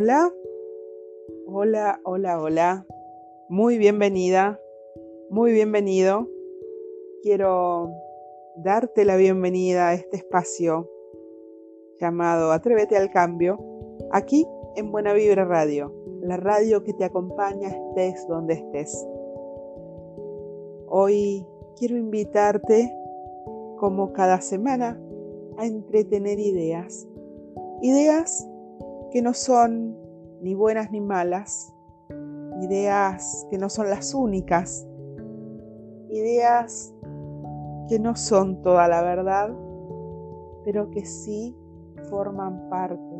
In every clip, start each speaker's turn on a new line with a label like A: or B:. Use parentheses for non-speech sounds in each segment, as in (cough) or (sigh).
A: Hola, hola, hola, hola. Muy bienvenida, muy bienvenido. Quiero darte la bienvenida a este espacio llamado Atrévete al Cambio, aquí en Buena Vibra Radio, la radio que te acompaña estés donde estés. Hoy quiero invitarte, como cada semana, a entretener ideas. Ideas que no son ni buenas ni malas, ideas que no son las únicas, ideas que no son toda la verdad, pero que sí forman parte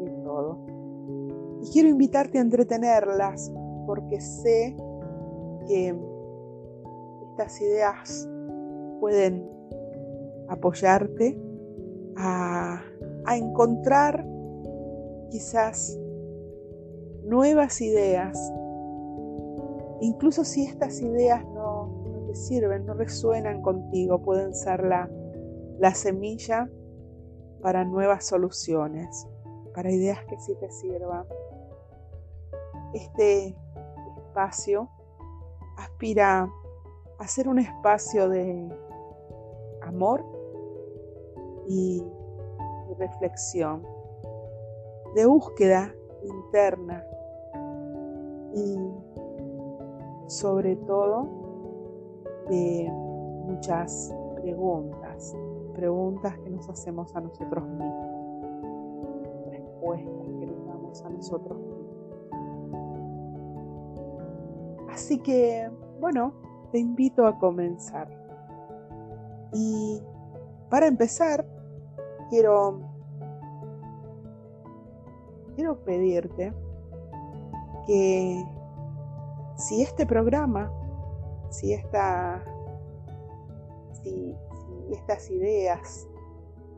A: de todo. Y quiero invitarte a entretenerlas porque sé que estas ideas pueden apoyarte a, a encontrar quizás nuevas ideas, incluso si estas ideas no, te sirven, no resuenan contigo, pueden ser la, la semilla para nuevas soluciones, para ideas que sí te sirvan. Este espacio aspira a ser un espacio de amor y reflexión de búsqueda interna y sobre todo de muchas preguntas, preguntas que nos hacemos a nosotros mismos, respuestas que nos damos a nosotros mismos. Así que, bueno, te invito a comenzar. Y para empezar, quiero quiero pedirte que si este programa, si, esta, si, estas ideas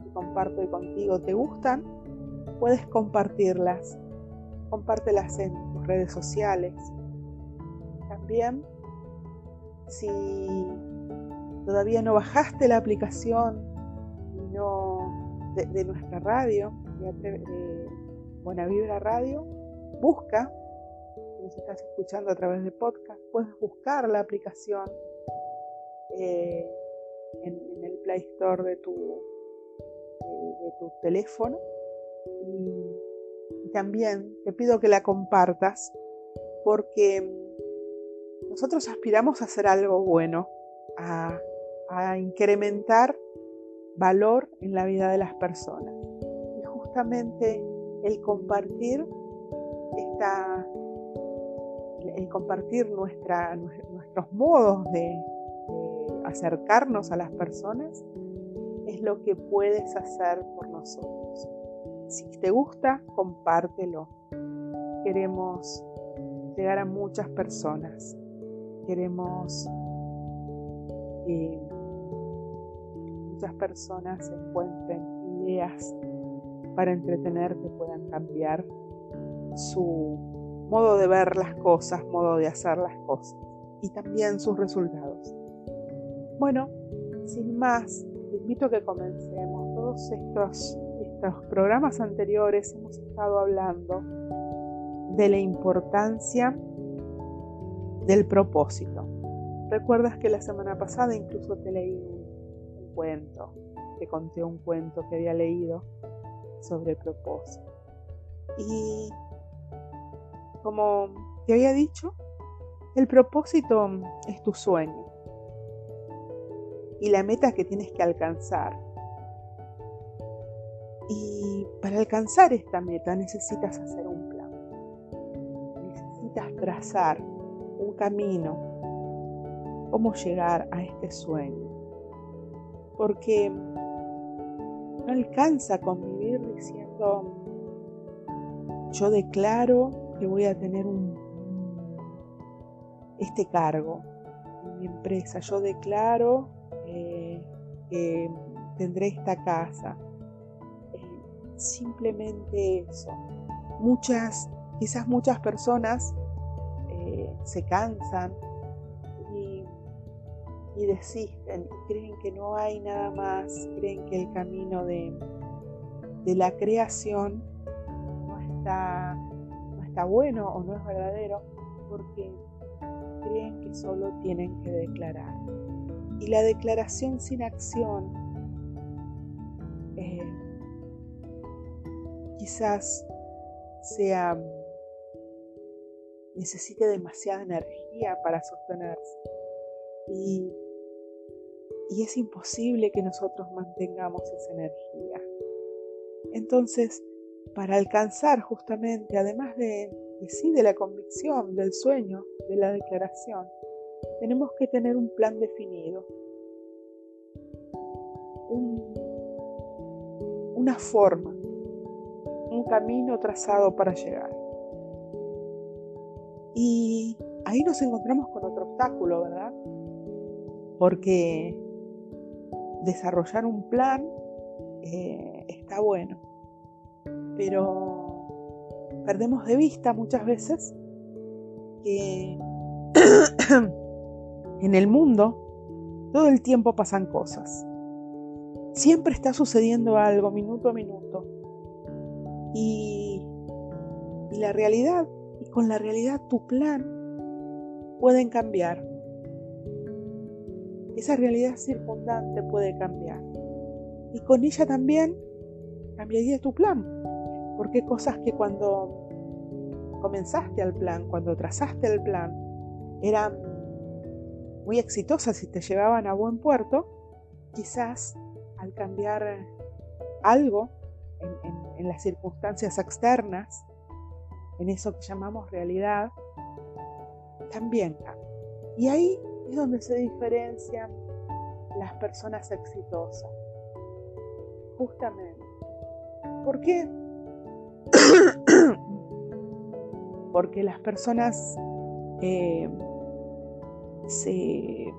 A: que comparto contigo te gustan, puedes compartirlas. Compártelas en tus redes sociales. También, si todavía no bajaste la aplicación de, nuestra radio, Buena Vibra Radio, busca, si nos estás escuchando a través de podcast, puedes buscar la aplicación eh, en, el Play Store de tu, teléfono y, también te pido que la compartas porque nosotros aspiramos a hacer algo bueno, a incrementar valor en la vida de las personas. Y justamente el compartir esta, el compartir nuestra, nuestros modos de, acercarnos a las personas es lo que puedes hacer por nosotros. Si te gusta, compártelo. Queremos llegar a muchas personas. Queremos que muchas personas encuentren ideas para entretenerte puedan cambiar su modo de ver las cosas, modo de hacer las cosas y también sus resultados. Bueno, sin más, te invito a que comencemos. Todos estos, estos programas anteriores hemos estado hablando de la importancia del propósito. Recuerdas que la semana pasada incluso te leí un cuento, te conté un cuento que había leído sobre propósito. Y como te había dicho, el propósito es tu sueño y la meta que tienes que alcanzar. Y para alcanzar esta meta necesitas hacer un plan. Necesitas trazar un camino, cómo llegar a este sueño. Porque no alcanza con vivir diciendo, yo declaro que voy a tener este cargo en mi empresa, yo declaro eh, que tendré esta casa. Eh, simplemente eso. Muchas, quizás muchas personas eh, se cansan y desisten creen que no hay nada más, creen que el camino de, de la creación no está está bueno o no es verdadero, porque creen que solo tienen que declarar. Y la declaración sin acción eh, quizás sea necesite demasiada energía para sostenerse. Y, y es imposible que nosotros mantengamos esa energía. Entonces, para alcanzar justamente, además de, sí, de la convicción, del sueño, de la declaración, tenemos que tener un plan definido, una forma, un camino trazado para llegar. Y ahí nos encontramos con otro obstáculo, ¿verdad? Porque desarrollar un plan eh, está bueno, pero perdemos de vista muchas veces que (coughs) en el mundo todo el tiempo pasan cosas. Siempre está sucediendo algo minuto a minuto. Y, la realidad, y con la realidad tu plan, pueden cambiar. Esa realidad circundante puede cambiar. Y con ella también cambiaría tu plan. Porque cosas que cuando comenzaste al plan, cuando trazaste el plan, eran muy exitosas y te llevaban a buen puerto, quizás al cambiar algo en, las circunstancias externas, en eso que llamamos realidad, también cambia. Y ahí es donde se diferencian las personas exitosas. Justamente. ¿Por qué? (coughs) Porque las personas eh, se,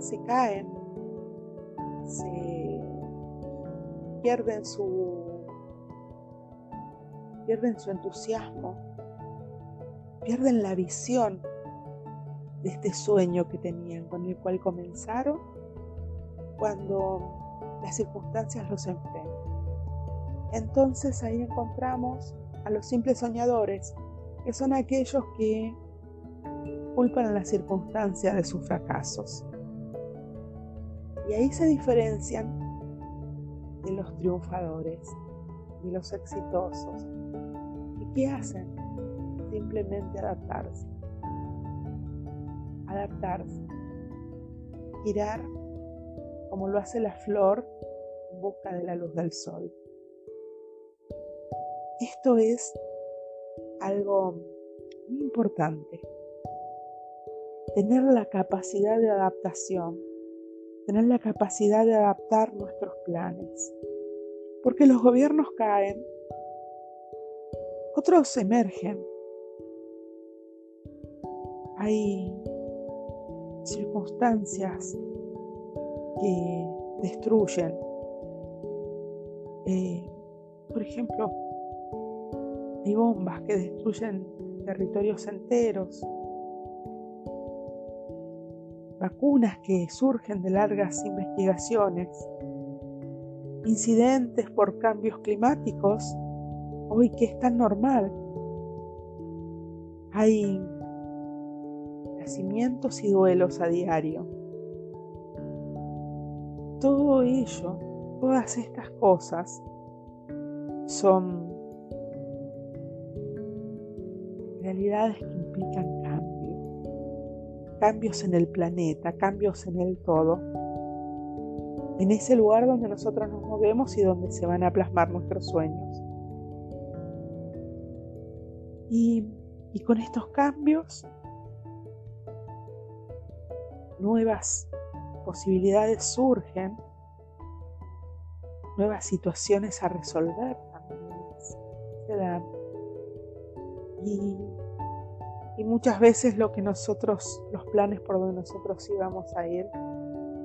A: se caen, se pierden su pierden su entusiasmo, pierden la visión de este sueño que tenían, con el cual comenzaron cuando las circunstancias los enfrentan. Entonces ahí encontramos a los simples soñadores, que son aquellos que culpan a las circunstancias de sus fracasos. Y ahí se diferencian de los triunfadores, de los exitosos. ¿Y qué hacen? Simplemente adaptarse. Adaptarse. Girar como lo hace la flor en busca de la luz del sol. Esto es algo muy importante. Tener la capacidad de adaptación, tener la capacidad de adaptar nuestros planes. Porque los gobiernos caen, otros emergen. Hay circunstancias que destruyen. Eh, por ejemplo, hay bombas que destruyen territorios enteros, vacunas que surgen de largas investigaciones, incidentes por cambios climáticos, hoy que es tan normal. Hay nacimientos y duelos a diario. Todo ello, todas estas cosas son realidades que implican cambio, cambios en el planeta, cambios en el todo, en ese lugar donde nosotros nos movemos y donde se van a plasmar nuestros sueños. Y, y con estos cambios, nuevas posibilidades surgen, nuevas situaciones a resolver también se dan. Y, muchas veces lo que nosotros, los planes por donde nosotros íbamos a ir,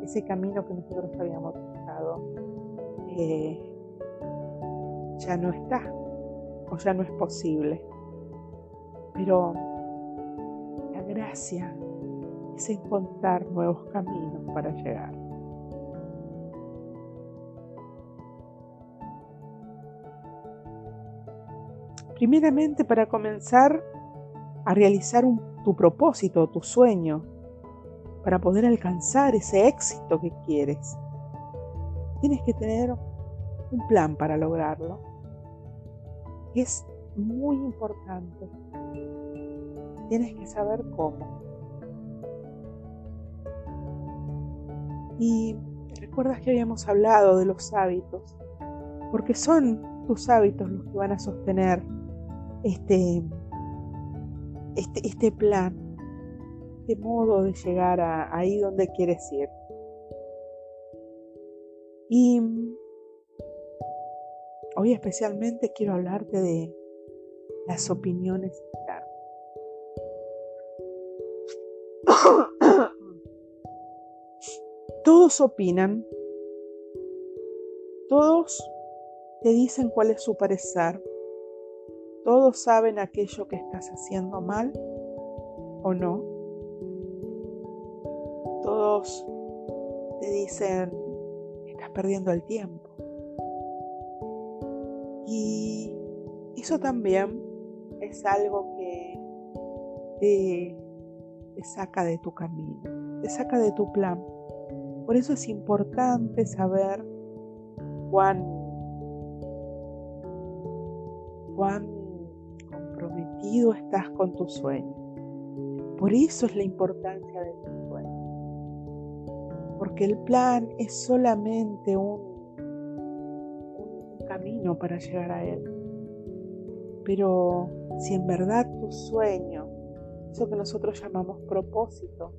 A: ese camino que nosotros habíamos buscado, eh, ya no está o ya no es posible. Pero la gracia encontrar nuevos caminos para llegar. Primeramente para comenzar a realizar tu propósito, tu sueño, para poder alcanzar ese éxito que quieres. Tienes que tener un plan para lograrlo. Es muy importante. Tienes que saber cómo. Y recuerdas que habíamos hablado de los hábitos, porque son tus hábitos los que van a sostener este, este, este plan, este modo de llegar ahí donde quieres ir. Y hoy especialmente quiero hablarte de las opiniones (coughs) Todos opinan, todos te dicen cuál es su parecer, todos saben aquello que estás haciendo mal o no, todos te dicen que estás perdiendo el tiempo. Y eso también es algo que te, te saca de tu camino, te saca de tu plan por eso es importante saber cuán, cuán comprometido estás con tu sueño. Por eso es la importancia de tu sueño. Porque el plan es solamente un, un camino para llegar a él. Pero si en verdad tu sueño, eso que nosotros llamamos propósito,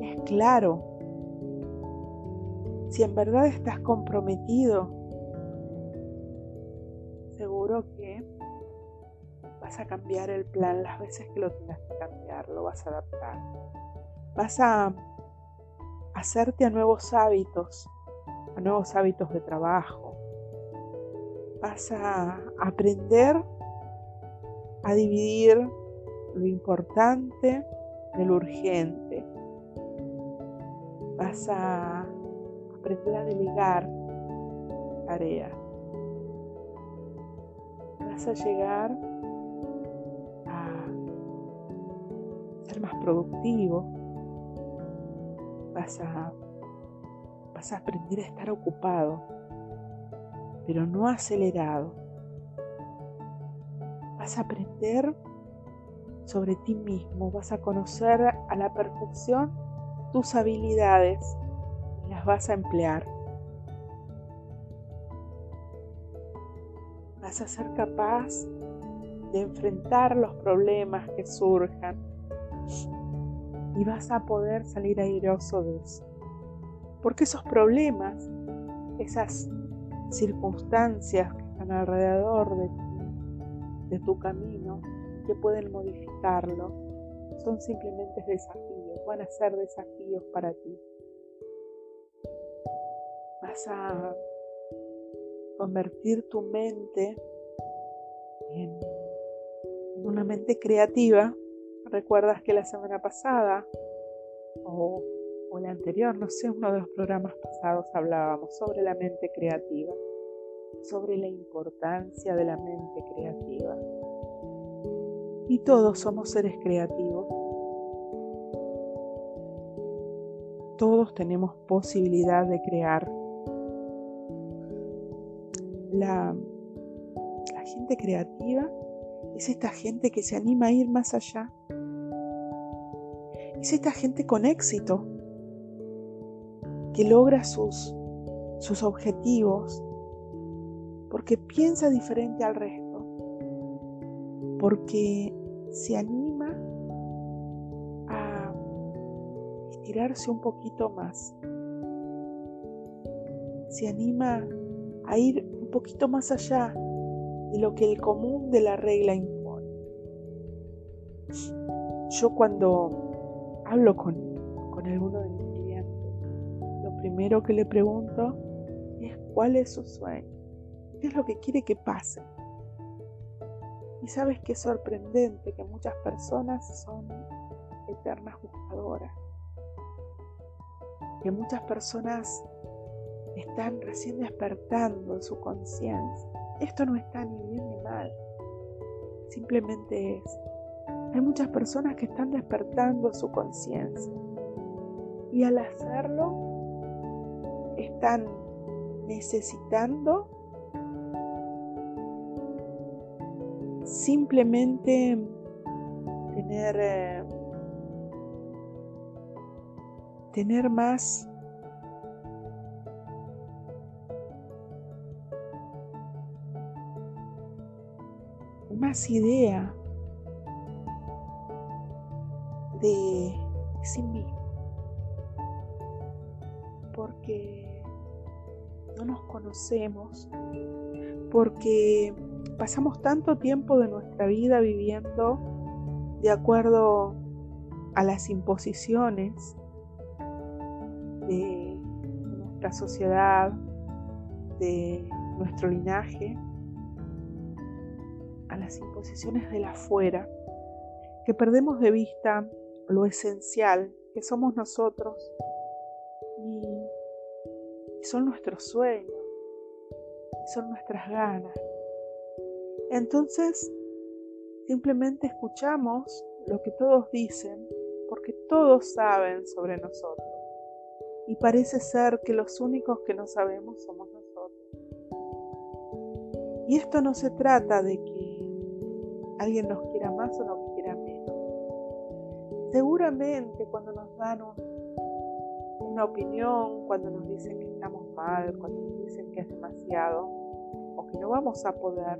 A: es claro si en verdad estás comprometido, seguro que vas a cambiar el plan las veces que lo tengas que cambiar, lo vas a adaptar. Vas a hacerte a nuevos hábitos, a nuevos hábitos de trabajo. Vas a aprender a dividir lo importante de lo urgente. Vas a aprender a delegar tareas. Vas a llegar a ser más productivo. Vas a, vas a aprender a estar ocupado, pero no acelerado. Vas a aprender sobre ti mismo, vas a conocer a la perfección tus habilidades las vas a emplear. Vas a ser capaz de enfrentar los problemas que surjan y vas a poder salir airoso de eso. Porque esos problemas, esas circunstancias que están alrededor de, de tu camino, que pueden modificarlo, son simplemente desafíos, van a ser desafíos para ti vas a convertir tu mente en, una mente creativa. Recuerdas que la semana pasada o, o la anterior, no sé, uno de los programas pasados hablábamos sobre la mente creativa, sobre la importancia de la mente creativa. Y todos somos seres creativos. Todos tenemos posibilidad de crear la, gente creativa es esta gente que se anima a ir más allá. Es esta gente con éxito que logra sus, sus objetivos porque piensa diferente al resto, porque se anima a estirarse un poquito más, se anima a ir un poquito más allá de lo que el común de la regla impone. Yo cuando hablo con, con alguno de mis clientes, lo primero que le pregunto es cuál es su sueño, qué es lo que quiere que pase. Y sabes que es sorprendente que muchas personas son eternas buscadoras, que muchas personas están recién despertando su conciencia. Esto no está ni bien ni mal, simplemente es. Hay muchas personas que están despertando su conciencia. Y al hacerlo están necesitando simplemente tener eh, tener más idea de sí mismo. Porque no nos conocemos porque pasamos tanto tiempo de nuestra vida viviendo de acuerdo a las imposiciones de nuestra sociedad, de nuestro linaje, imposiciones de la afuera, que perdemos de vista lo esencial que somos nosotros y son nuestros sueños, son nuestras ganas. Entonces, simplemente escuchamos lo que todos dicen porque todos saben sobre nosotros y parece ser que los únicos que no sabemos somos nosotros. Y esto no se trata de que alguien nos quiera más o nos quiera menos. Seguramente cuando nos dan una opinión, cuando nos dicen que estamos mal, cuando nos dicen que es demasiado o que no vamos a poder,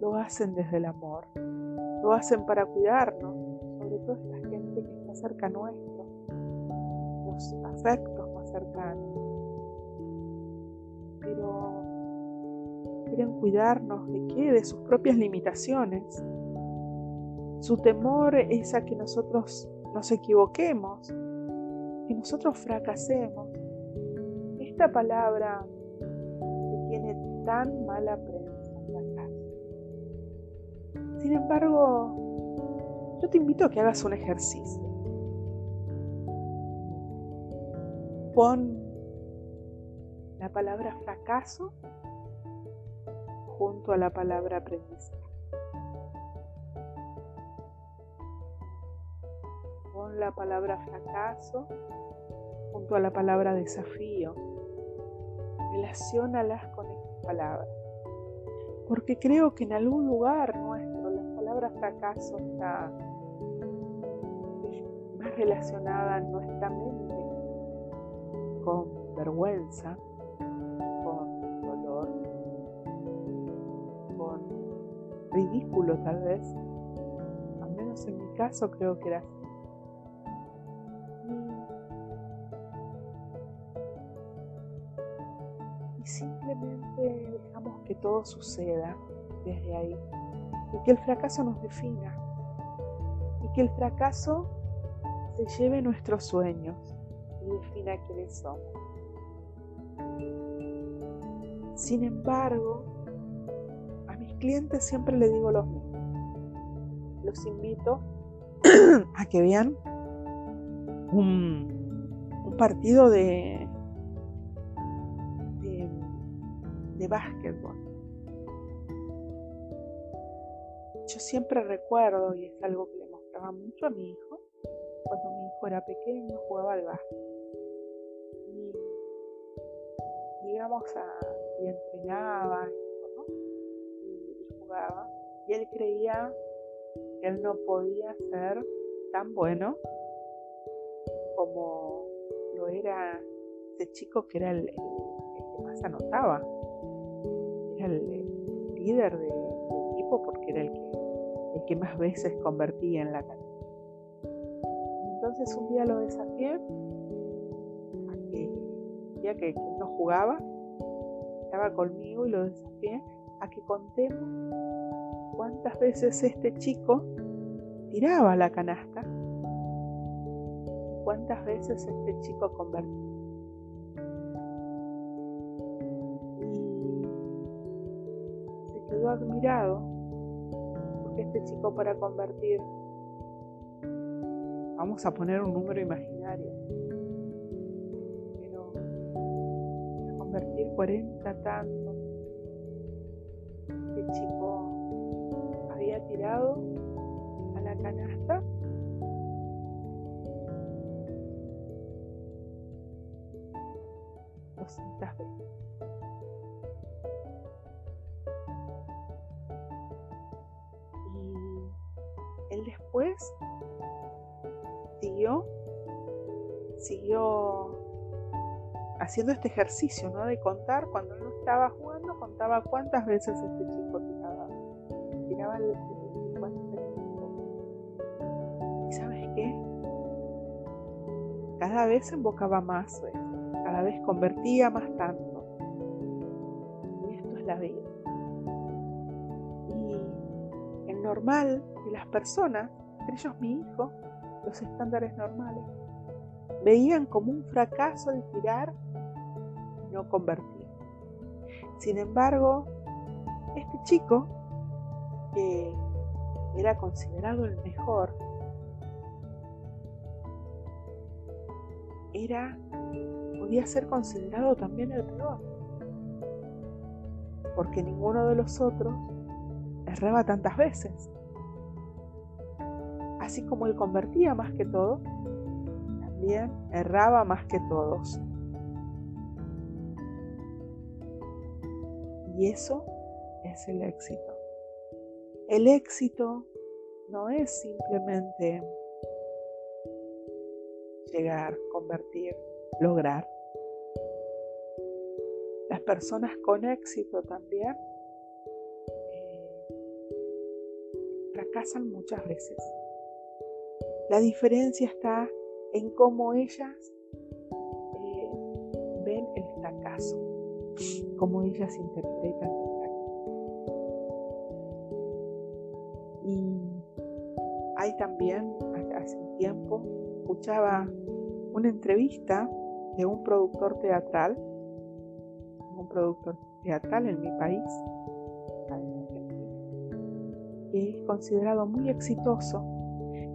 A: lo hacen desde el amor, lo hacen para cuidarnos, sobre todo esta gente que está cerca nuestro, los afectos más cercanos. Quieren cuidarnos de qué? De sus propias limitaciones. Su temor es a que nosotros nos equivoquemos, que nosotros fracasemos. Esta palabra que tiene tan mala prensa sin embargo, yo te invito a que hagas un ejercicio. Pon la palabra fracaso junto a la palabra aprendizaje. Pon la palabra fracaso junto a la palabra desafío. Relaciónalas con estas palabras. Porque creo que en algún lugar nuestro palabra fracaso está más relacionada nuestra mente con vergüenza, ridículo tal vez. Al menos en mi caso creo que era así. Y simplemente dejamos que todo suceda desde ahí y que el fracaso nos defina y que el fracaso se lleve nuestros sueños y defina quiénes somos. Sin embargo, clientes siempre les digo lo mismo. Los invito (clears throat) a que vean un, un partido de, de, básquetbol yo siempre recuerdo, y es algo que le mostraba mucho a mi hijo, cuando mi hijo era pequeño jugaba al básquet. Y digamos, a, y entrenaba Y él creía que él no podía ser tan bueno como lo era ese chico que era el, que más anotaba. Era el, líder del equipo porque era el que el que más veces convertía en la canasta. Entonces un día lo desafié a que, ya que, no jugaba, estaba conmigo y lo desafié a que contemos cuántas veces este chico tiraba la canasta, cuántas veces este chico convertía. Y se quedó admirado este chico para convertir, vamos a poner un número imaginario, pero para convertir 40 tantos, tirado a la canasta doscientas veces. Y él después siguió, siguió haciendo este ejercicio, ¿no? De contar cuando él no estaba jugando, contaba cuántas veces este chico el, ¿Y sabes qué? Cada vez invocaba más, cada vez convertía más tanto. Y esto es la vida. Y el normal de las personas, entre ellos mi hijo, los estándares normales, veían como un fracaso el tirar no convertir. Sin embargo, este chico, que era considerado el mejor, era, podía ser considerado también el peor, porque ninguno de los otros erraba tantas veces. Así como él convertía más que todo, también erraba más que todos. Y eso es el éxito. El éxito no es simplemente llegar, convertir, lograr. Las personas con éxito también eh, fracasan muchas veces. La diferencia está en cómo ellas eh, ven el fracaso cómo ellas interpretan hay también, hace un tiempo, escuchaba una entrevista de un productor teatral, un productor teatral en mi país, que es considerado muy exitoso,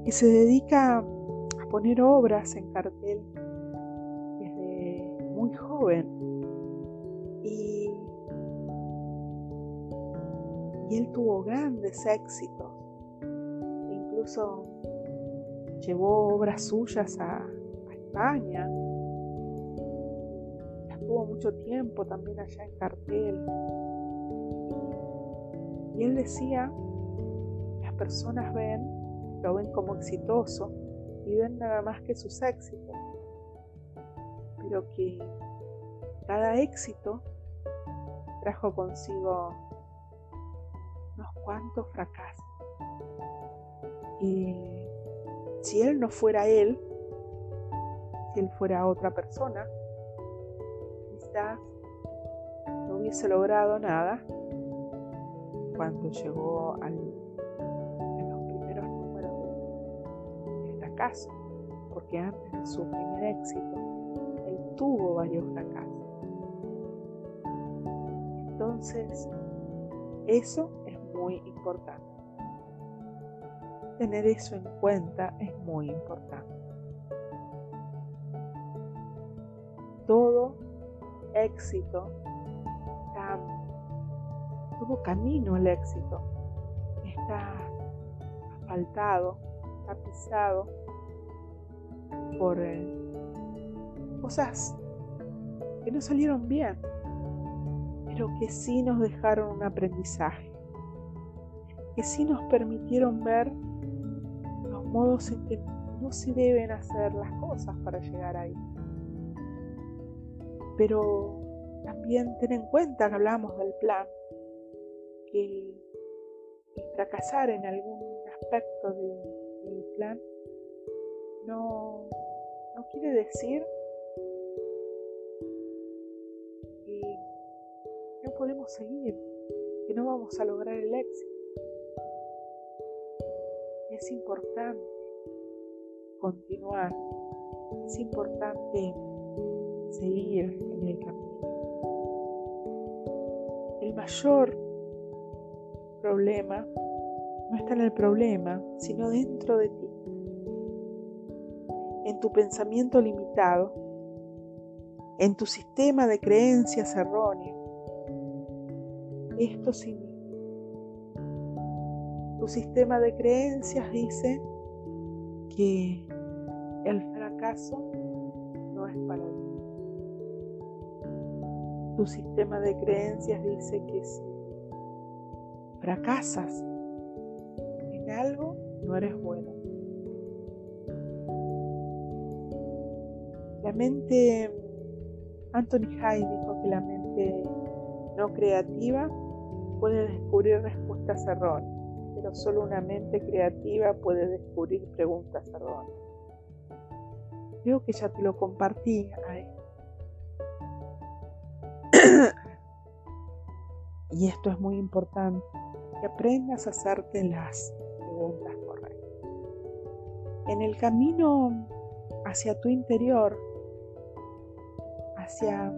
A: que se dedica a poner obras en cartel desde muy joven y él tuvo grandes éxitos. Incluso llevó obras suyas a, España. Estuvo mucho tiempo también allá en cartel. Y él decía, las personas ven, lo ven como exitoso y ven nada más que sus éxitos. Pero que cada éxito trajo consigo unos cuantos fracasos. Y si él no fuera él, si él fuera otra persona, quizás no hubiese logrado nada cuando llegó a los primeros números de fracaso, porque antes de su primer éxito, él tuvo varios fracasos. Entonces, eso muy importante. Tener eso en cuenta es muy importante. Todo éxito, todo camino al éxito está asfaltado, está pisado por eh, cosas que no salieron bien, pero que sí nos dejaron un aprendizaje que sí nos permitieron ver modos en que no se deben hacer las cosas para llegar ahí. Pero también ten en cuenta que hablamos del plan, que fracasar en algún aspecto del plan no, no quiere decir que no podemos seguir, que no vamos a lograr el éxito es importante continuar, es importante seguir en el camino. El mayor problema no está en el problema, sino dentro de ti, en tu pensamiento limitado, en tu sistema de creencias erróneo. Esto significa Tu sistema de creencias dice que el fracaso no es para ti. Tu sistema de creencias dice que si fracasas en algo, no eres bueno. La mente, Anthony Hay dijo que la mente no creativa puede descubrir respuestas erróneas, pero solo una mente creativa puede descubrir preguntas erróneas. Creo que ya te lo compartí. y esto es muy importante, que aprendas a hacerte las preguntas correctas. En el camino hacia tu interior, hacia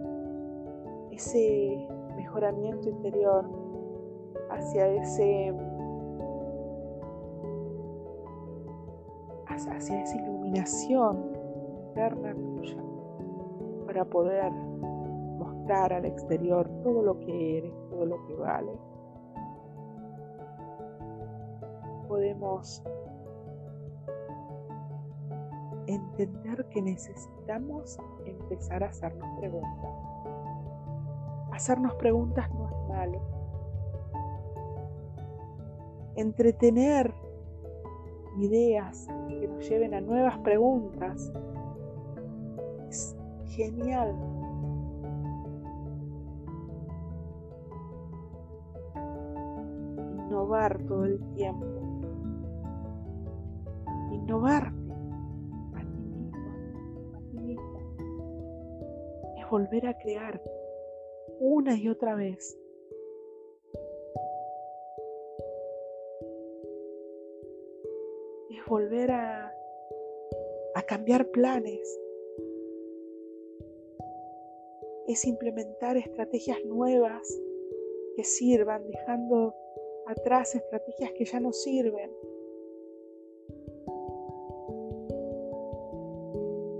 A: ese mejoramiento interior, hacia ese hacia esa iluminación interna tuya para poder mostrar al exterior todo lo que eres, todo lo que vale. Podemos entender que necesitamos empezar a hacernos preguntas. Hacernos preguntas no es malo. Entretener ideas que nos lleven a nuevas preguntas es genial. Innovar todo el tiempo. Innovar volver a crear una y otra vez. Volver a, cambiar planes. Es implementar estrategias nuevas que sirvan, dejando atrás estrategias que ya no sirven.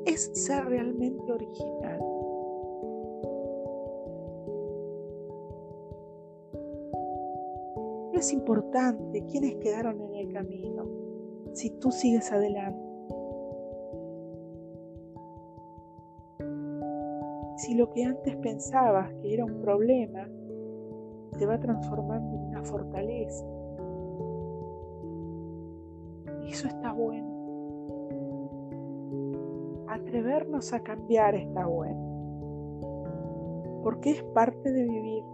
A: Es ser realmente original. es importante quiénes quedaron en el camino si tú sigues adelante. Si lo que antes pensabas que era un problema te va transformando en una fortaleza. Eso está bueno. Atrevernos a cambiar está bueno. Porque es parte de vivir.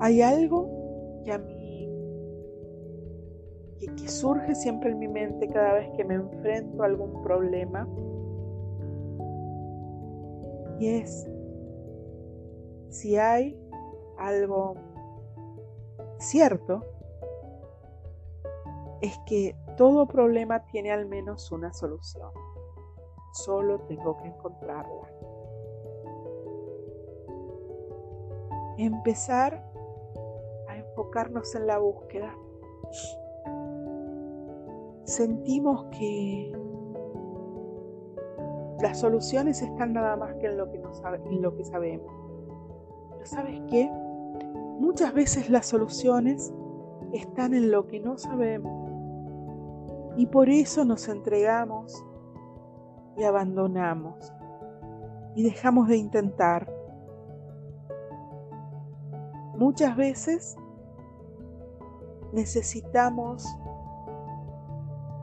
A: Hay algo que a mí, que, surge siempre en mi mente cada vez que me enfrento a algún problema. Y es si hay algo cierto, es que todo problema tiene al menos una solución. Solo tengo que encontrarla. empezar en la búsqueda. Sentimos que las soluciones están nada más que en lo que, en lo que sabemos. Pero ¿sabes qué? Muchas veces las soluciones están en lo que no sabemos. Y por eso nos entregamos y abandonamos. Y dejamos de intentar. Muchas veces necesitamos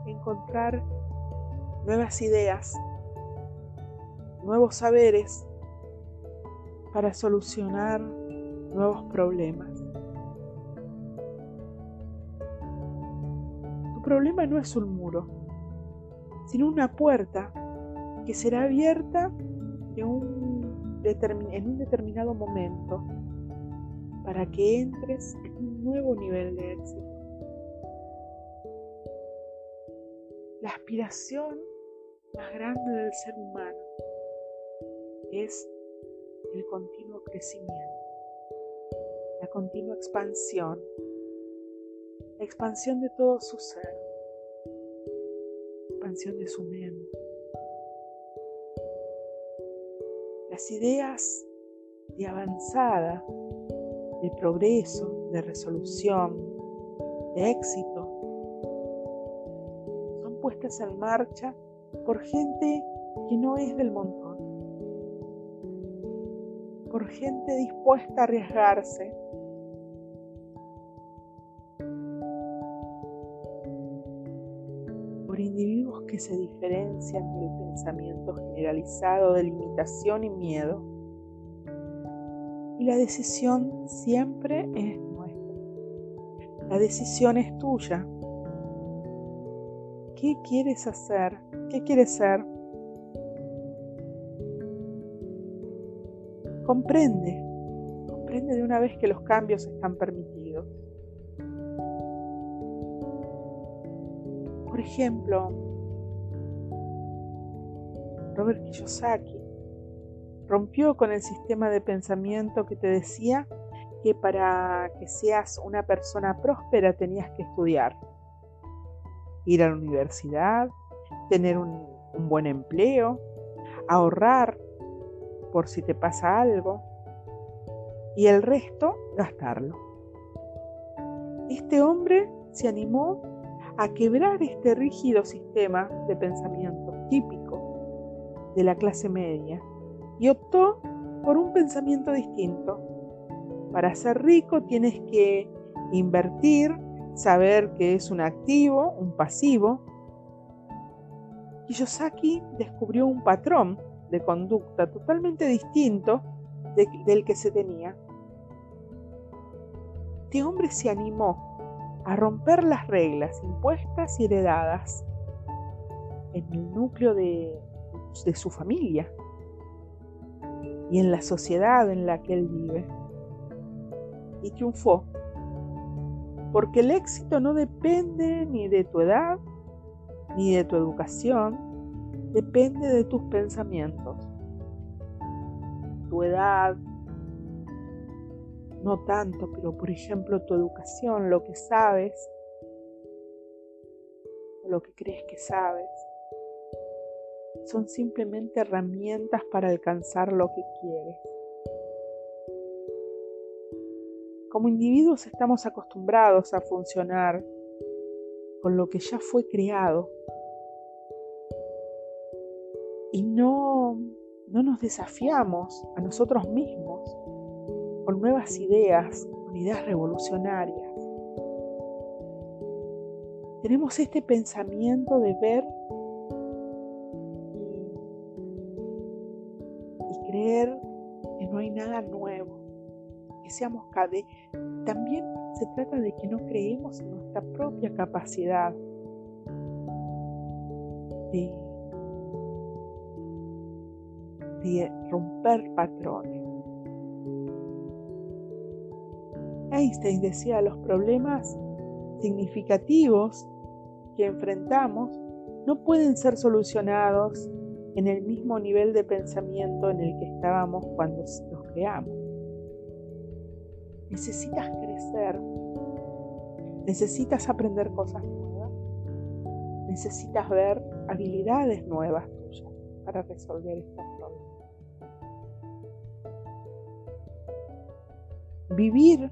A: encontrar nuevas ideas, nuevos saberes para solucionar nuevos problemas. Tu problema no es un muro, sino una puerta que será abierta en un, determinado momento para que entres en un nuevo nivel de éxito. La aspiración más grande del ser humano es el continuo crecimiento, la continua expansión, la expansión de todo su ser, la expansión de su mente. Las ideas de avanzada, de progreso, de resolución, de éxito, son puestas en marcha por gente que no es del montón, por gente dispuesta a arriesgarse, por individuos que se diferencian del pensamiento generalizado de limitación y miedo. La decisión siempre es nuestra. La decisión es tuya. ¿Qué quieres hacer? ¿Qué quieres ser? Comprende, comprende de una vez que los cambios están permitidos. Por ejemplo, Robert Kiyosaki rompió con el sistema de pensamiento que te decía que para que seas una persona próspera tenías que estudiar, ir a la universidad, tener un, un buen empleo, ahorrar por si te pasa algo y el resto gastarlo. Este hombre se animó a quebrar este rígido sistema de pensamiento típico de la clase media y optó por un pensamiento distinto. Para ser rico tienes que invertir, saber que es un activo, un pasivo. Kiyosaki descubrió un patrón de conducta totalmente distinto del que se tenía. Este hombre se animó a romper las reglas impuestas y heredadas en el núcleo de, de su familia y en la sociedad en la que él vive. Y triunfó, porque el éxito no depende ni de tu edad, ni de tu educación, depende de tus pensamientos. Tu edad, no tanto, pero por ejemplo tu educación, lo que sabes, lo que crees que sabes, son simplemente herramientas para alcanzar lo que quieres. Como individuos estamos acostumbrados a funcionar con lo que ya fue creado y no, no nos desafiamos a nosotros mismos con nuevas ideas, con ideas revolucionarias. Tenemos este pensamiento de ver creer que no hay nada nuevo, que seamos cada También se trata de que no creemos en nuestra propia capacidad de, de romper patrones. Einstein decía, los problemas significativos que enfrentamos no pueden ser solucionados en el mismo nivel de pensamiento en el que estábamos cuando los creamos. Necesitas crecer, necesitas aprender cosas nuevas, necesitas ver habilidades nuevas tuyas para resolver estos problemas. Vivir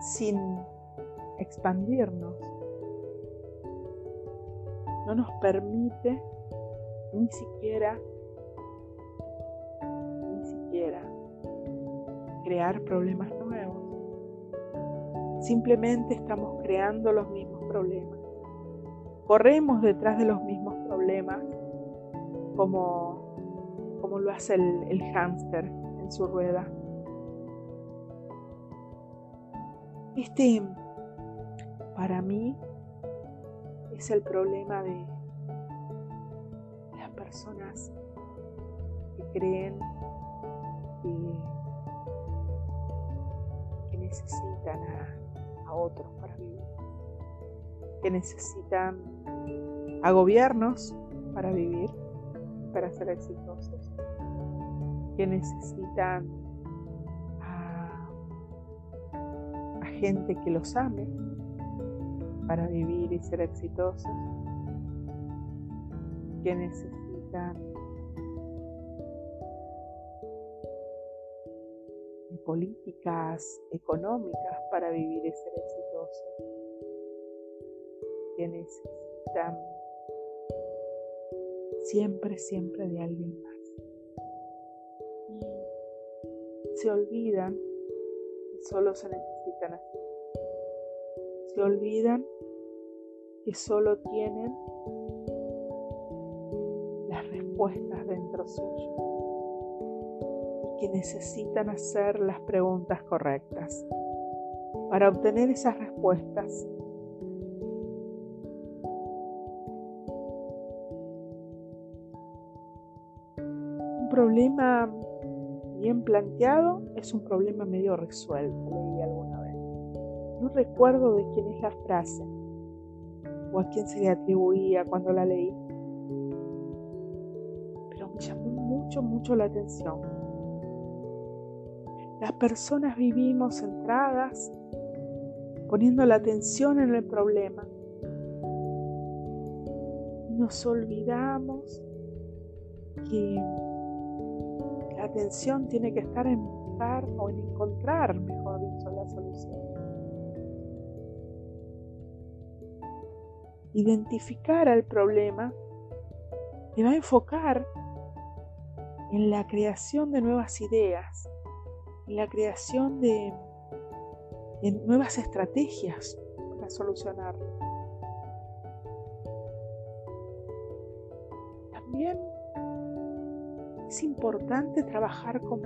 A: sin expandirnos. No nos permite ni siquiera, ni siquiera crear problemas nuevos. Simplemente estamos creando los mismos problemas. Corremos detrás de los mismos problemas como, como lo hace el, el hámster en su rueda. Este, para mí, es el problema de las personas que creen que, necesitan a, a otros para vivir, que necesitan a gobiernos para vivir, para ser exitosos, que necesitan gente que los ame para vivir y ser exitosos, que necesitan políticas económicas para vivir y ser exitosos, que necesitan siempre, siempre de alguien más. Y se olvidan que solo se necesitan así. Se olvidan que solo tienen las respuestas dentro suyo y que necesitan hacer las preguntas correctas. Para obtener esas respuestas problema bien planteado es un problema medio resuelto. No recuerdo de quién es la frase o a quién se le atribuía cuando la leí, pero me llamó mucho, mucho la atención. Las personas vivimos centradas, poniendo la atención en el problema. Y nos olvidamos que la atención tiene que estar en buscar o en encontrar, Identificar al problema te va a enfocar en la creación de nuevas ideas, en la creación de, nuevas estrategias para solucionarlo. También es importante trabajar con,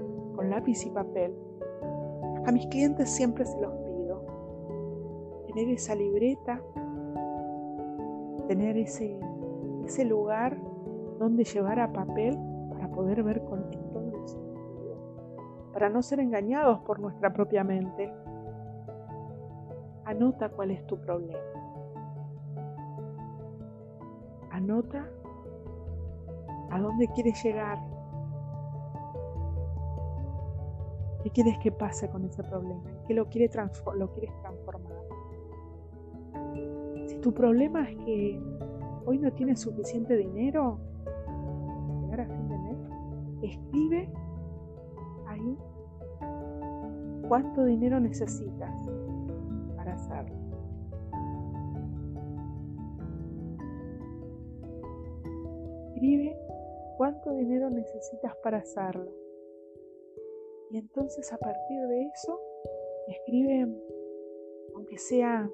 A: lápiz y papel. A mis clientes siempre se los pido. Tener esa libreta, tener ese, ese lugar donde llevar a papel para poder ver con todos para no ser engañados por nuestra propia mente. Anota cuál es tu problema. Anota a dónde quieres llegar ¿Qué quieres que pase con ese problema? qué lo, quiere lo quieres transformar? Tu problema es que hoy no tienes suficiente dinero para llegar a fin de mes, escribe ahí cuánto dinero necesitas para hacerlo. Escribe cuánto dinero necesitas para hacerlo. Y entonces a partir de eso, escribe, aunque sea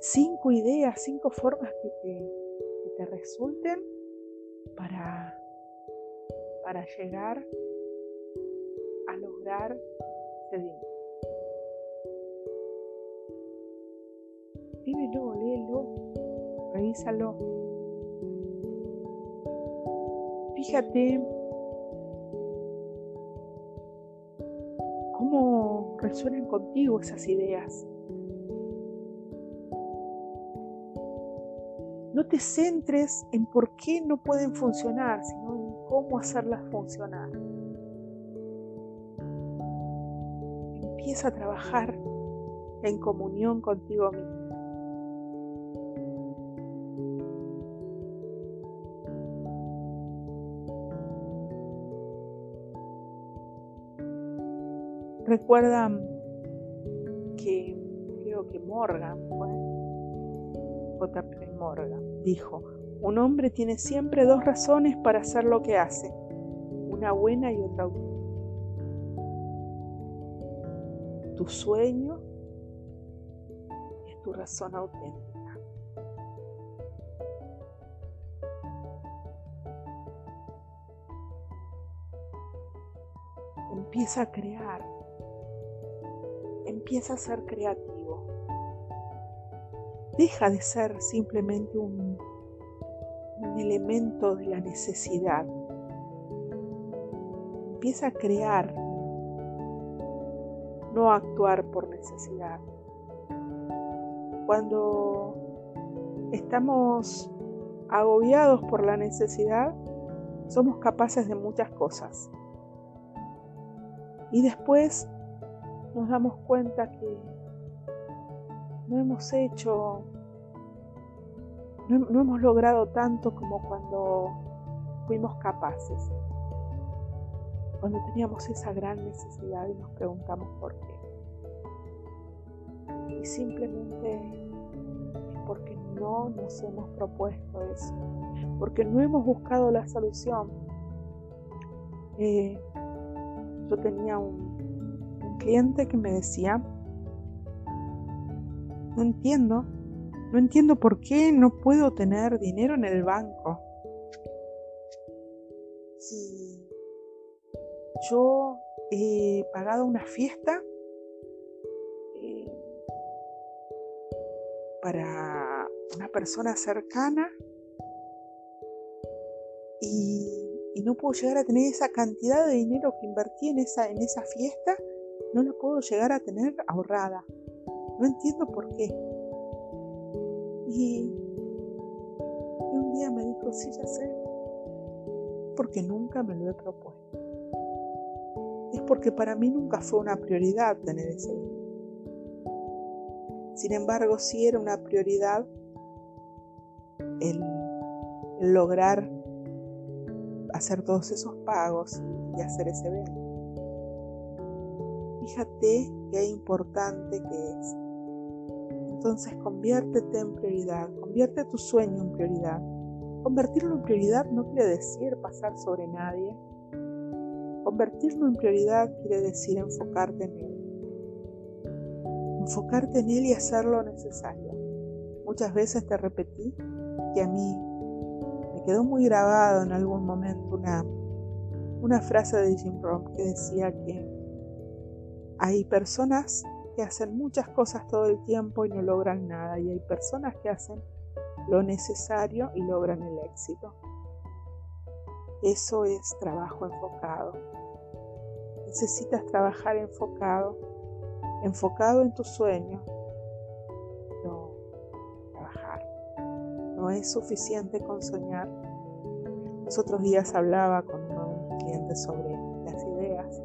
A: cinco ideas, cinco formas que te, resulten para, para llegar a lograr ese dinero. Escríbelo, léelo, revísalo. Fíjate resuenan contigo esas ideas. No te centres en por qué no pueden funcionar, sino en cómo hacerlas funcionar. Empieza a trabajar en comunión contigo mismo. Recuerda que creo que Morgan fue J.P. Morgan dijo, un hombre tiene siempre dos razones para hacer lo que hace, una buena y otra auténtica. Tu sueño es tu razón auténtica. Empieza a crear empieza a ser creativo. Deja de ser simplemente un, elemento de la necesidad. Empieza a crear, no a actuar por necesidad. Cuando estamos agobiados por la necesidad, somos capaces de muchas cosas. Y después nos damos cuenta que no hemos hecho, no, hemos logrado tanto como cuando fuimos capaces. cuando teníamos esa gran necesidad y nos preguntamos por qué. Y simplemente es porque no nos hemos propuesto eso, porque no hemos buscado la solución. Eh, yo tenía un, un cliente que me decía, no entiendo, no entiendo por qué no puedo tener dinero en el banco. Si yo he pagado una fiesta eh, para una persona cercana y, no puedo llegar a tener esa cantidad de dinero que invertí en esa, en esa fiesta, no la puedo llegar a tener ahorrada. No entiendo por qué. Y, un día me dijo, sí, ya sé, porque nunca me lo he propuesto. Es porque para mí nunca fue una prioridad tener ese dinero. Sin embargo, sí era una prioridad el, lograr hacer todos esos pagos y hacer ese evento. Fíjate qué importante que es entonces conviértete en prioridad, convierte tu sueño en prioridad. Convertirlo en prioridad no quiere decir pasar sobre nadie. Convertirlo en prioridad quiere decir enfocarte en él. Enfocarte en él y hacer lo necesario. Muchas veces te repetí que a mí me quedó muy grabado en algún momento una, una frase de Jim Rohn que decía que hay personas que hacen muchas cosas todo el tiempo y no logran nada. Y hay personas que hacen lo necesario y logran el éxito. Eso es trabajo enfocado. Necesitas trabajar enfocado, enfocado en tu sueño. No, trabajar. No es suficiente con soñar. Los otros días hablaba con un cliente sobre las ideas.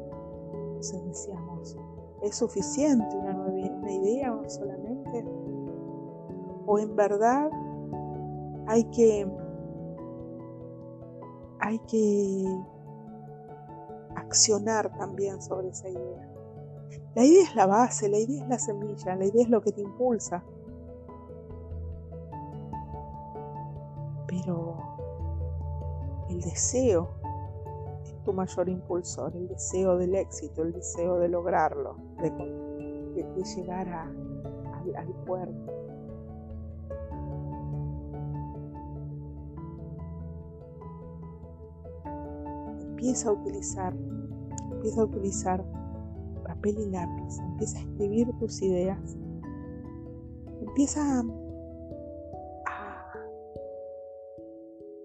A: Entonces decíamos, ¿Es suficiente una, idea solamente? ¿O en verdad hay que, hay que accionar también sobre esa idea? La idea es la base, la idea es la semilla, la idea es lo que te impulsa. Pero el deseo tu mayor impulsor, el deseo del éxito, el deseo de lograrlo, de, llegar al, al puerto. Empieza a utilizar, empieza a utilizar papel y lápiz, empieza a escribir tus ideas, empieza a,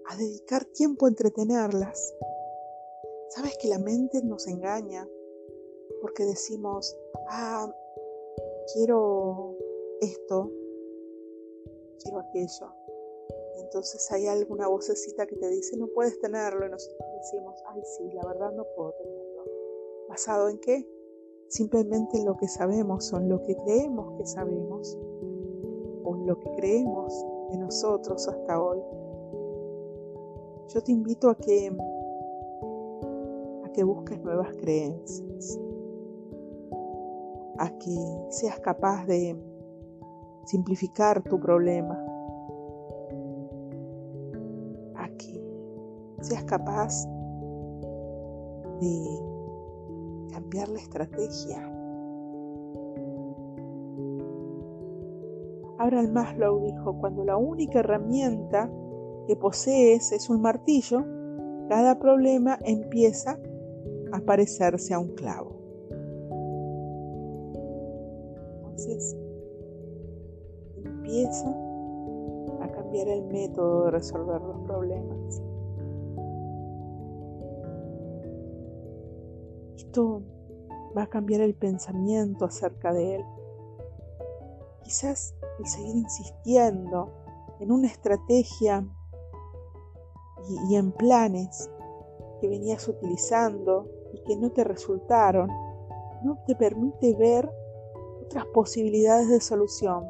A: a dedicar tiempo a entretenerlas, Sabes que la mente nos engaña porque decimos, ah, quiero esto, quiero aquello. Entonces hay alguna vocecita que te dice, no puedes tenerlo. Y nosotros decimos, ay, sí, la verdad no puedo tenerlo. ¿Basado en qué? Simplemente en lo que sabemos o en lo que creemos que sabemos o en lo que creemos de nosotros hasta hoy. Yo te invito a que que busques nuevas creencias, a que seas capaz de simplificar tu problema, a que seas capaz de cambiar la estrategia. Abraham Maslow dijo, cuando la única herramienta que posees es un martillo, cada problema empieza a parecerse a un clavo. Empieza a cambiar el método de resolver los problemas. Esto va a cambiar el pensamiento acerca de él. Quizás el seguir insistiendo en una estrategia y en planes que venías utilizando y que no te resultaron, no te permite ver otras posibilidades de solución.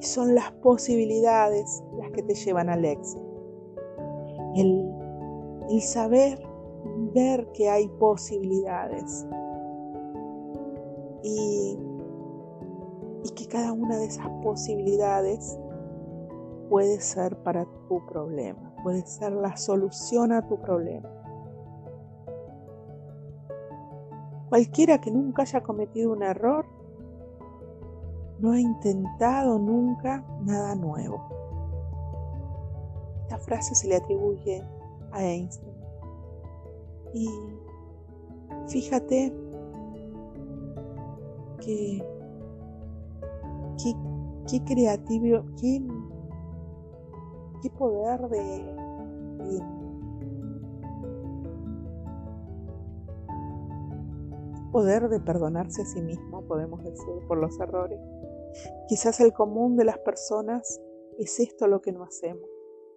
A: Son las posibilidades las que te llevan al éxito. El, el saber ver que hay posibilidades y, y que cada una de esas posibilidades puede ser para tu problema, puede ser la solución a tu problema. Cualquiera que nunca haya cometido un error no ha intentado nunca nada nuevo. Esta frase se le atribuye a Einstein. Y fíjate que qué, creativo, qué, qué poder de, poder de perdonarse a sí mismo, podemos decir, por los errores. Quizás el común de las personas es esto lo que no hacemos.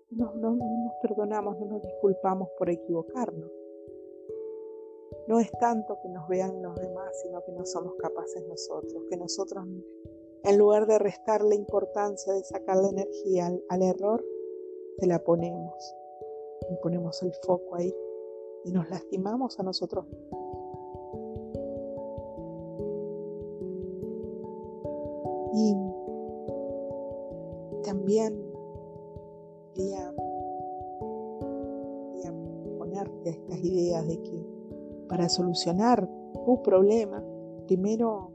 A: No, no, nos perdonamos, no nos disculpamos por equivocarnos. No es tanto que nos vean los demás, sino que no somos capaces nosotros, que nosotros, en lugar de restar la importancia de sacar la energía al, al error, te la ponemos y ponemos el foco ahí y nos lastimamos a nosotros mismos. Y también quería, ponerte estas ideas de que para solucionar tu problema, primero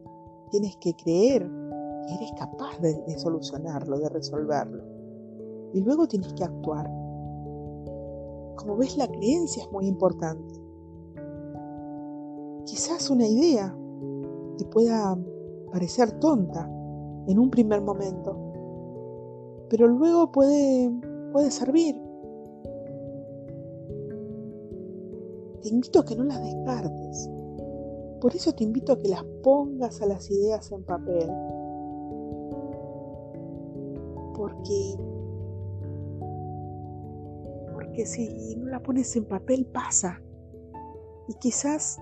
A: tienes que creer que eres capaz de, de solucionarlo, de resolverlo. Y luego tienes que actuar. Como ves, la creencia es muy importante. Quizás una idea te pueda parecer tonta, en un primer momento, pero luego puede, puede servir. Te invito a que no las descartes. Por eso te invito a que las pongas a las ideas en papel. Porque porque si no la pones en papel pasa. Y quizás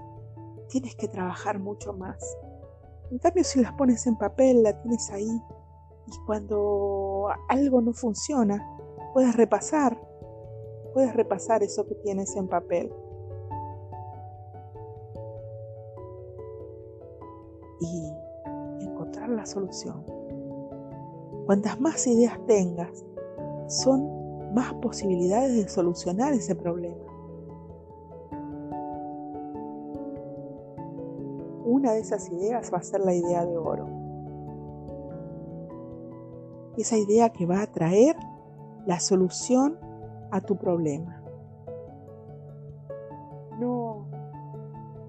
A: tienes que trabajar mucho más. En cambio, si las pones en papel, la tienes ahí y cuando algo no funciona, puedes repasar, puedes repasar eso que tienes en papel. Y encontrar la solución. Cuantas más ideas tengas, son más posibilidades de solucionar ese problema. una de esas ideas va a ser la idea de oro. Esa idea que va a traer la solución a tu problema. No,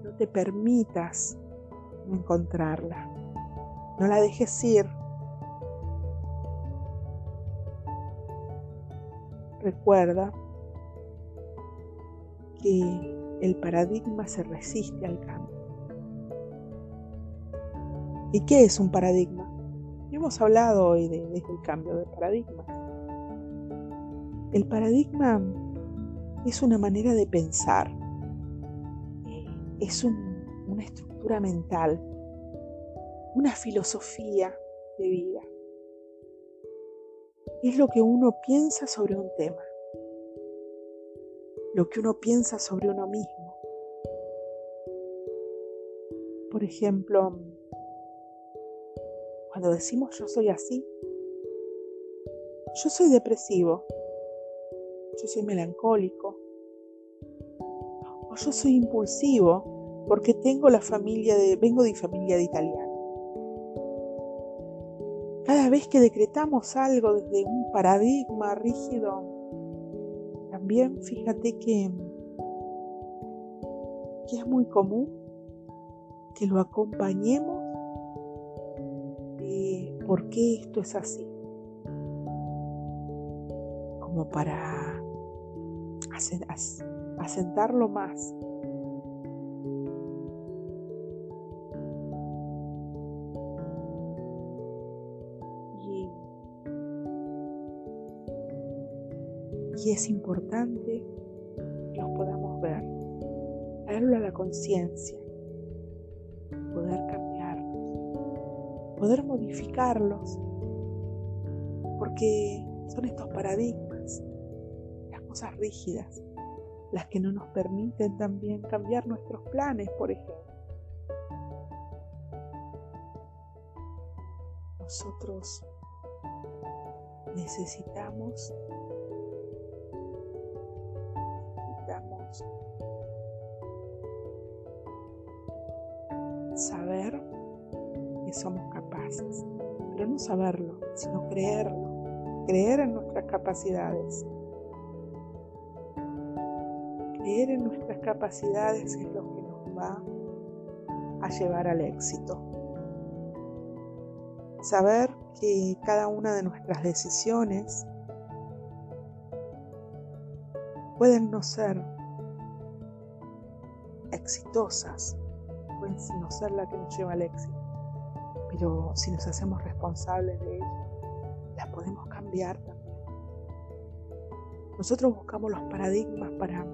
A: no te permitas encontrarla. No la dejes ir. Recuerda que el paradigma se resiste al cambio. ¿Y qué es un paradigma? Hemos hablado hoy de, el cambio de paradigma. El paradigma es una manera de pensar, es una estructura mental, una filosofía de vida. Es lo que uno piensa sobre un tema, lo que uno piensa sobre uno mismo. Por ejemplo, cuando decimos yo soy así, yo soy depresivo, yo soy melancólico, o yo soy impulsivo porque tengo la familia de, vengo de familia de italiano. Cada vez que decretamos algo desde un paradigma rígido, también fíjate que, que es muy común que lo acompañemos por qué esto es así. Como para asentarlo más. Y, es importante que los podamos ver, traerlo a la conciencia, poder modificarlos, porque son estos paradigmas, las cosas rígidas, las que no nos permiten también cambiar nuestros planes, por ejemplo. Nosotros necesitamos, saberlo, sino creerlo, creer en nuestras capacidades. Creer en nuestras capacidades es lo que nos va a llevar al éxito. Saber que cada una de nuestras decisiones pueden no ser exitosas, pueden no ser la que nos lleva al éxito, pero si nos hacemos responsables de ellas, las podemos cambiar también. Nosotros buscamos los paradigmas para,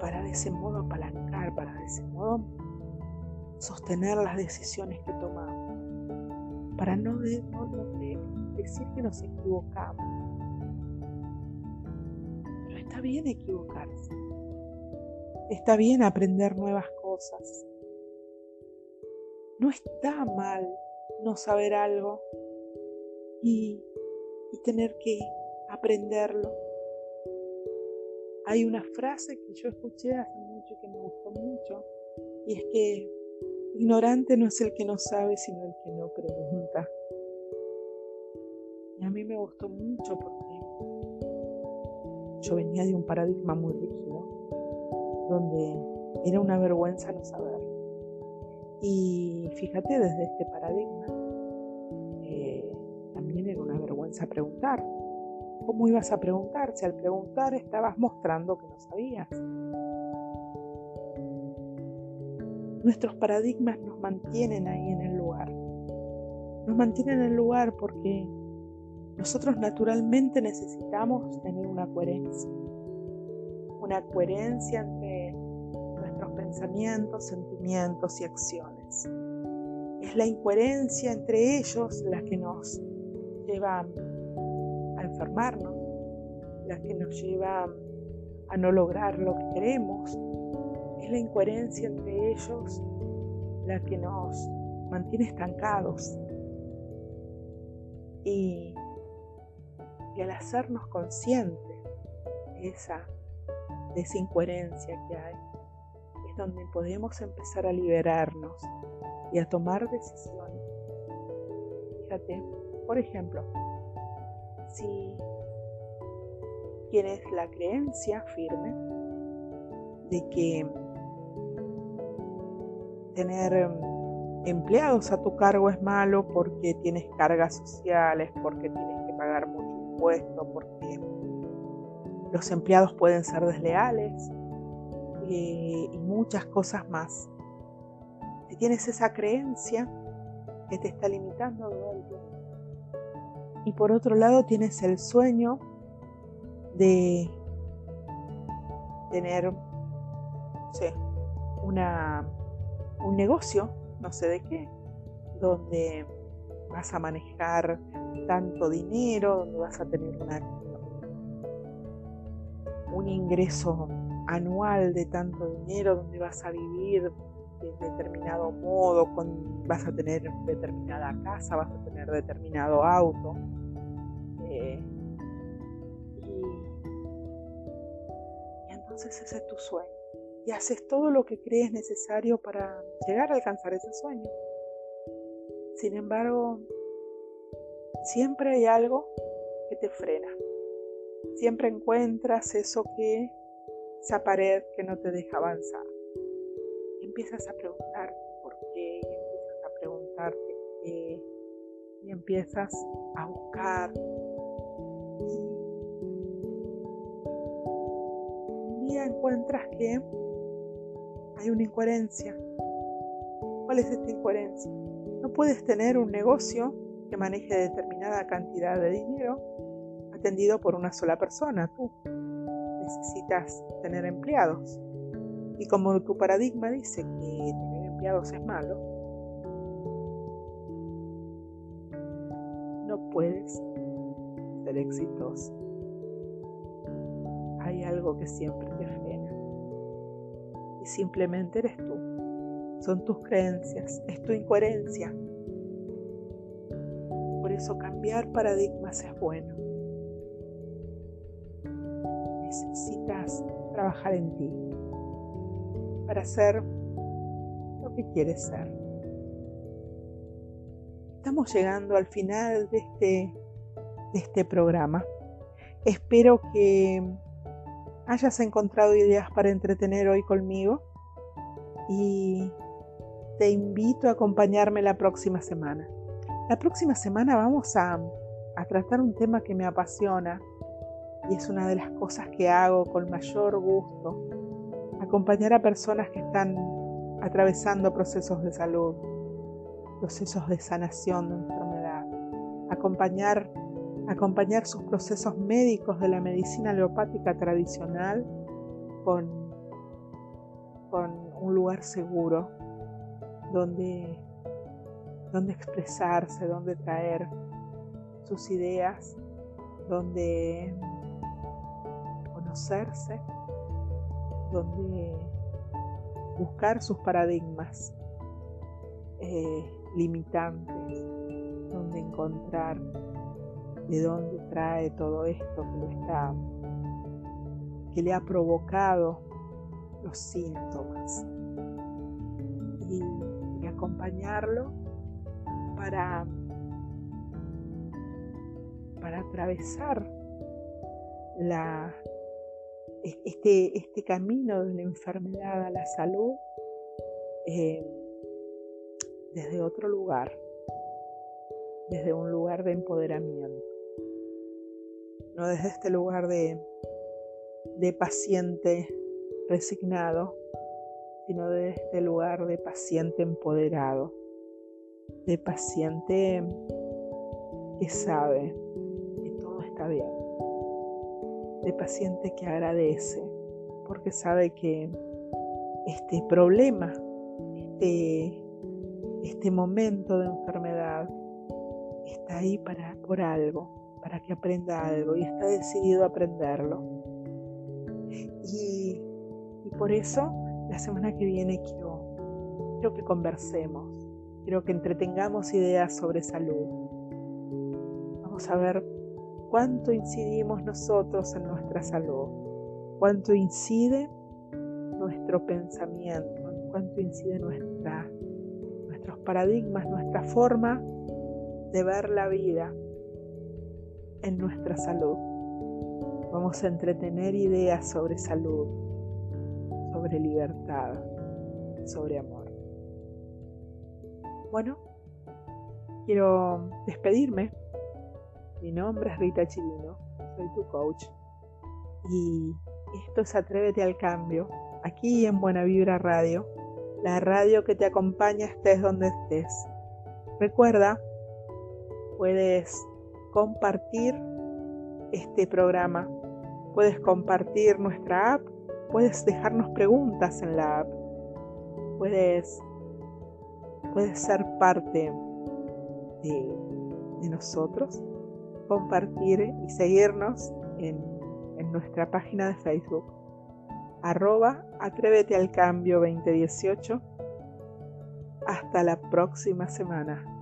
A: para de ese modo apalancar, para de ese modo sostener las decisiones que tomamos, para no, decir que nos equivocamos. Pero está bien equivocarse, está bien aprender nuevas cosas. No está mal no saber algo y, y tener que aprenderlo. Hay una frase que yo escuché hace mucho y que me gustó mucho, y es que Ignorante no es el que no sabe, sino el que no pregunta. Y a mí me gustó mucho porque yo venía de un paradigma muy rígido, donde era una vergüenza no saber. Y fíjate, desde este paradigma, eh, también era una vergüenza preguntar. ¿Cómo ibas a preguntar si al preguntar estabas mostrando que no sabías? Nuestros paradigmas nos mantienen ahí en el lugar. Nos mantienen en el lugar porque nosotros naturalmente necesitamos tener una coherencia. Una coherencia entre nuestros pensamientos, sentimientos y acciones. Es la incoherencia entre ellos la que nos lleva a enfermarnos, la que nos lleva a no lograr lo que queremos, es la incoherencia entre ellos la que nos mantiene estancados. Y, al hacernos conscientes de esa, de esa incoherencia que hay, donde podemos empezar a liberarnos y a tomar decisiones. Fíjate, por ejemplo, si tienes la creencia firme de que tener em, empleados a tu cargo es malo porque tienes cargas sociales, porque tienes que pagar mucho impuesto, porque los empleados pueden ser desleales eh, y muchas cosas más. Tienes esa creencia que te está limitando Y por otro lado tienes el sueño de tener, una un negocio, no sé de qué, donde vas a manejar tanto dinero, donde vas a tener un ingreso anual de tanto dinero, donde vas a vivir de determinado modo, vas a tener determinada casa, vas a tener determinado auto. Eh, y entonces ese es tu sueño y haces todo lo que crees necesario para llegar a alcanzar ese sueño. Sin embargo, siempre hay algo que te frena. Siempre encuentras eso que, esa pared que no te deja avanzar. Y empiezas a preguntarte por qué, y empiezas a preguntarte qué, y empiezas a buscar. un día encuentras que hay una incoherencia. ¿Cuál es esta incoherencia? No puedes tener un negocio que maneje determinada cantidad de dinero atendido por una sola persona, tú. Necesitas tener empleados. Y como tu paradigma dice que tener empleados es malo, no puedes ser exitoso. hay algo que siempre te frena. Y simplemente eres tú. Son tus creencias, es tu incoherencia. Por eso cambiar paradigmas es bueno. En ti para ser lo que quieres ser. Estamos llegando al final de este, de este programa. Espero que hayas encontrado ideas para entretener hoy conmigo y te invito a acompañarme la próxima semana. La próxima semana vamos a, a tratar un tema que me apasiona y es una de las cosas que hago con mayor gusto. Acompañar a personas que están atravesando procesos de salud, procesos de sanación de enfermedad. Acompañar acompañar sus procesos médicos de la medicina aleopática tradicional con, con un lugar seguro donde, donde expresarse, donde traer sus ideas, donde conocerse, donde buscar sus paradigmas eh, limitantes, donde encontrar de dónde trae todo esto que lo está, que le ha provocado los síntomas. Y, acompañarlo para, para atravesar la, este, este camino de la enfermedad a la salud eh, desde otro lugar, desde un lugar de empoderamiento no desde este lugar de, de paciente resignado, sino desde este lugar de paciente empoderado, de paciente que sabe que todo está bien, de paciente que agradece porque sabe que este problema, este, este momento de enfermedad está ahí para, por algo para que aprenda algo y está decidido a aprenderlo. Y, por eso la semana que viene quiero, quiero que conversemos, quiero que entretengamos ideas sobre salud. Vamos a ver cuánto incidimos nosotros en nuestra salud, cuánto incide nuestro pensamiento, cuánto incide nuestra, nuestros paradigmas, nuestra forma de ver la vida, en nuestra salud. Vamos a entretener ideas sobre salud, sobre libertad, sobre amor. Bueno, quiero despedirme. Mi nombre es Rita Chilino, soy tu coach y esto es Atrévete al Cambio, aquí en Buena Vibra Radio, la radio que te acompaña estés donde estés. Recuerda, puedes compartir este programa. Puedes compartir nuestra app, puedes dejarnos preguntas en la app, puedes, puedes ser parte de, nosotros, compartir y seguirnos en, en nuestra página de Facebook arroba atrévete al cambio 2018. Hasta la próxima semana.